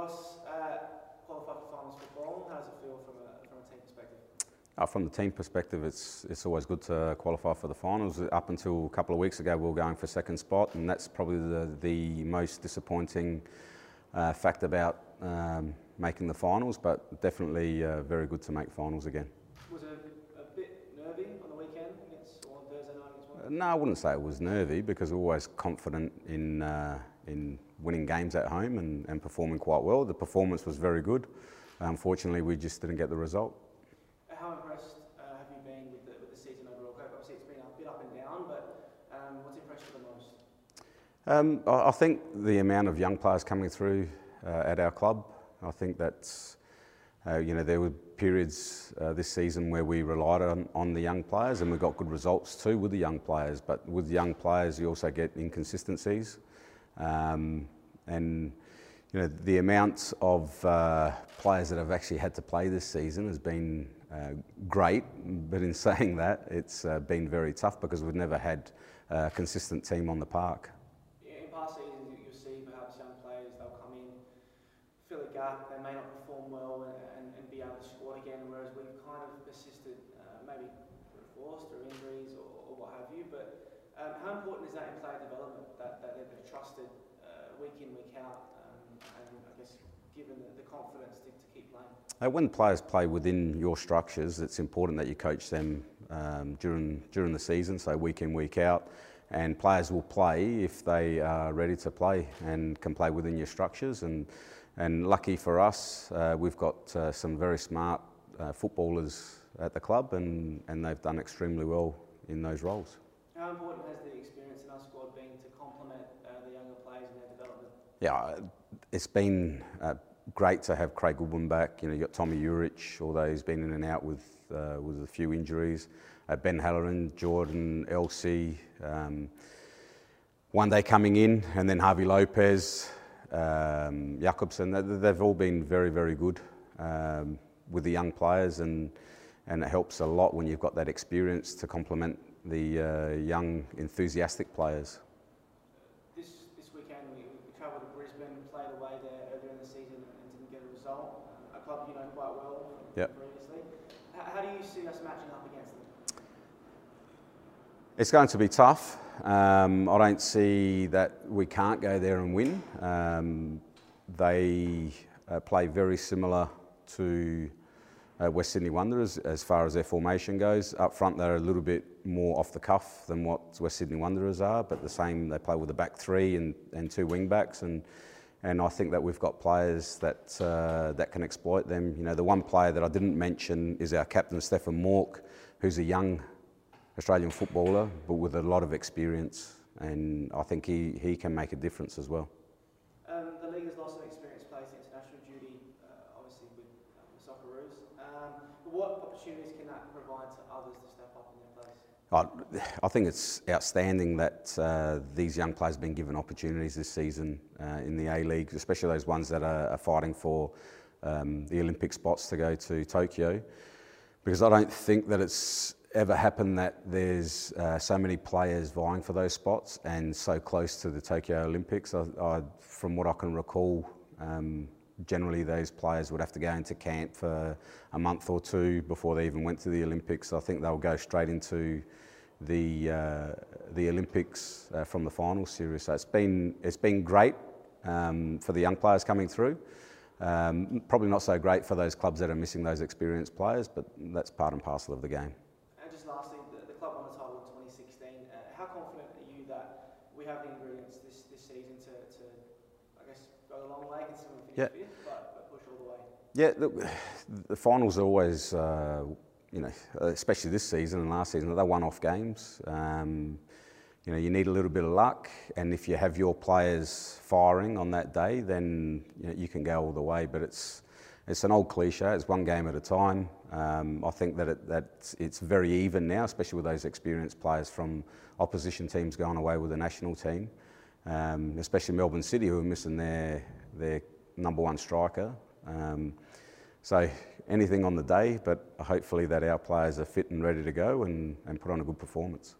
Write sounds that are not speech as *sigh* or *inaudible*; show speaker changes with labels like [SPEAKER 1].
[SPEAKER 1] Ross, uh, qualified for finals. How does it feel from a, from a team perspective?
[SPEAKER 2] Uh, from the team perspective, it's it's always good to qualify for the finals. Up until a couple of weeks ago, we were going for second spot, and that's probably the the most disappointing uh, fact about um, making the finals. But definitely uh, very good to make finals again.
[SPEAKER 1] Was it a bit nervy on the weekend against or on Thursday night one?
[SPEAKER 2] No, I wouldn't say it was nervy because we're always confident in uh, in winning games at home and, and performing quite well. The performance was very good. Unfortunately, we just didn't get the result.
[SPEAKER 1] How impressed uh, have you been with the, with the season overall? Obviously, it's been a bit up and down, but um, what's impressed you the most?
[SPEAKER 2] Um, I I think the amount of young players coming through uh, at our club, I think that's, uh, you know, there were periods uh, this season where we relied on, on the young players and we got good results too with the young players. But with young players, you also get inconsistencies. Um, and you know, the amount of uh, players that have actually had to play this season has been uh, great, but in *laughs* saying that, it's uh, been very tough because we've never had a consistent team on the park.
[SPEAKER 1] In past seasons, you- see perhaps young players, they'll come in, fill a gap, they may not perform well and, and, and be able to squad again, whereas we've kind of persisted, uh, maybe through force, through injuries or, or what have you, but um, how important is that in player development, that, that they're trusted uh, week in, week out, um, and I guess given the, the confidence to, to keep playing?
[SPEAKER 2] When players play within your structures, it's important that you coach them um, during during the season, so week in, week out. And players will play if they are ready to play and can play within your structures. And and lucky for us, uh, we've got uh, some very smart uh, footballers at the club, and, and they've done extremely well in those roles.
[SPEAKER 1] How important has the experience in our squad been to complement uh, the younger players in their development?
[SPEAKER 2] Yeah, it's been uh, great to have Craig Goodwin back. You know, you got Tomi Juric, although he's been in and out with uh, with a few injuries. Uh, ben Halloran, Jordan, Elsey, um, Juande coming in, and then Javi Lopez, um, Jakobsen. they- They've all been very, very good um, with the young players, and and it helps a lot when you've got that experience to complement the uh, young, enthusiastic players.
[SPEAKER 1] This, this weekend we, we travelled to Brisbane, played away there earlier in the season and didn't get a result. Um, a club you know quite well
[SPEAKER 2] Yep.
[SPEAKER 1] previously. How, how do you see us matching up against them?
[SPEAKER 2] It's going to be tough. Um, I don't see that we can't go there and win. Um, they uh, play very similar to uh, West Sydney Wanderers as far as their formation goes. Up front, they're a little bit more off the cuff than what West Sydney Wanderers are, but the same, they play with a back three and, and two wing backs. And, and I think that we've got players that, uh, that can exploit them. You know, the one player that I didn't mention is our captain, Stefan Mauk, who's a young Australian footballer, but with a lot of experience, and I think he, he can make a difference as well.
[SPEAKER 1] Um, the league has lost some experienced players to international duty, uh, obviously with um, the Socceroos. Um, what opportunities can that provide to others to step up in their place? *sighs*
[SPEAKER 2] I, think it's outstanding that uh, these young players have been given opportunities this season uh, in the A League, especially those ones that are, are fighting for um, the Olympic spots to go to Tokyo. Because I don't think that it's ever happened that there's uh, so many players vying for those spots and so close to the Tokyo Olympics. I, I, from what I can recall, um, generally those players would have to go into camp for a month or two before they even went to the Olympics. I think they'll go straight into the uh, the Olympics uh, from the final series. So it's been it's been great um, for the young players coming through. Um, probably not so great for those clubs that are missing those experienced players, but that's part and parcel of the game.
[SPEAKER 1] And just lastly, the, the club won the title in 2016. Uh, how confident are you that we have the ingredients this, this season to, to, I guess, go a long way considering we finished
[SPEAKER 2] Yeah.
[SPEAKER 1] fifth, but, but push all the way?
[SPEAKER 2] Yeah, look, the finals are always, uh, you know, especially this season and last season, they're one-off games. Um, you know, you need a little bit of luck, and if you have your players firing on that day, then you, know, you can go all the way. But it's it's an old cliche. It's one game at a time. Um, I think that it, that it's very even now, especially with those experienced players from opposition teams going away with the national team, um, especially Melbourne City, who are missing their their number one striker. Um, so anything on the day, but hopefully that our players are fit and ready to go and, and put on a good performance.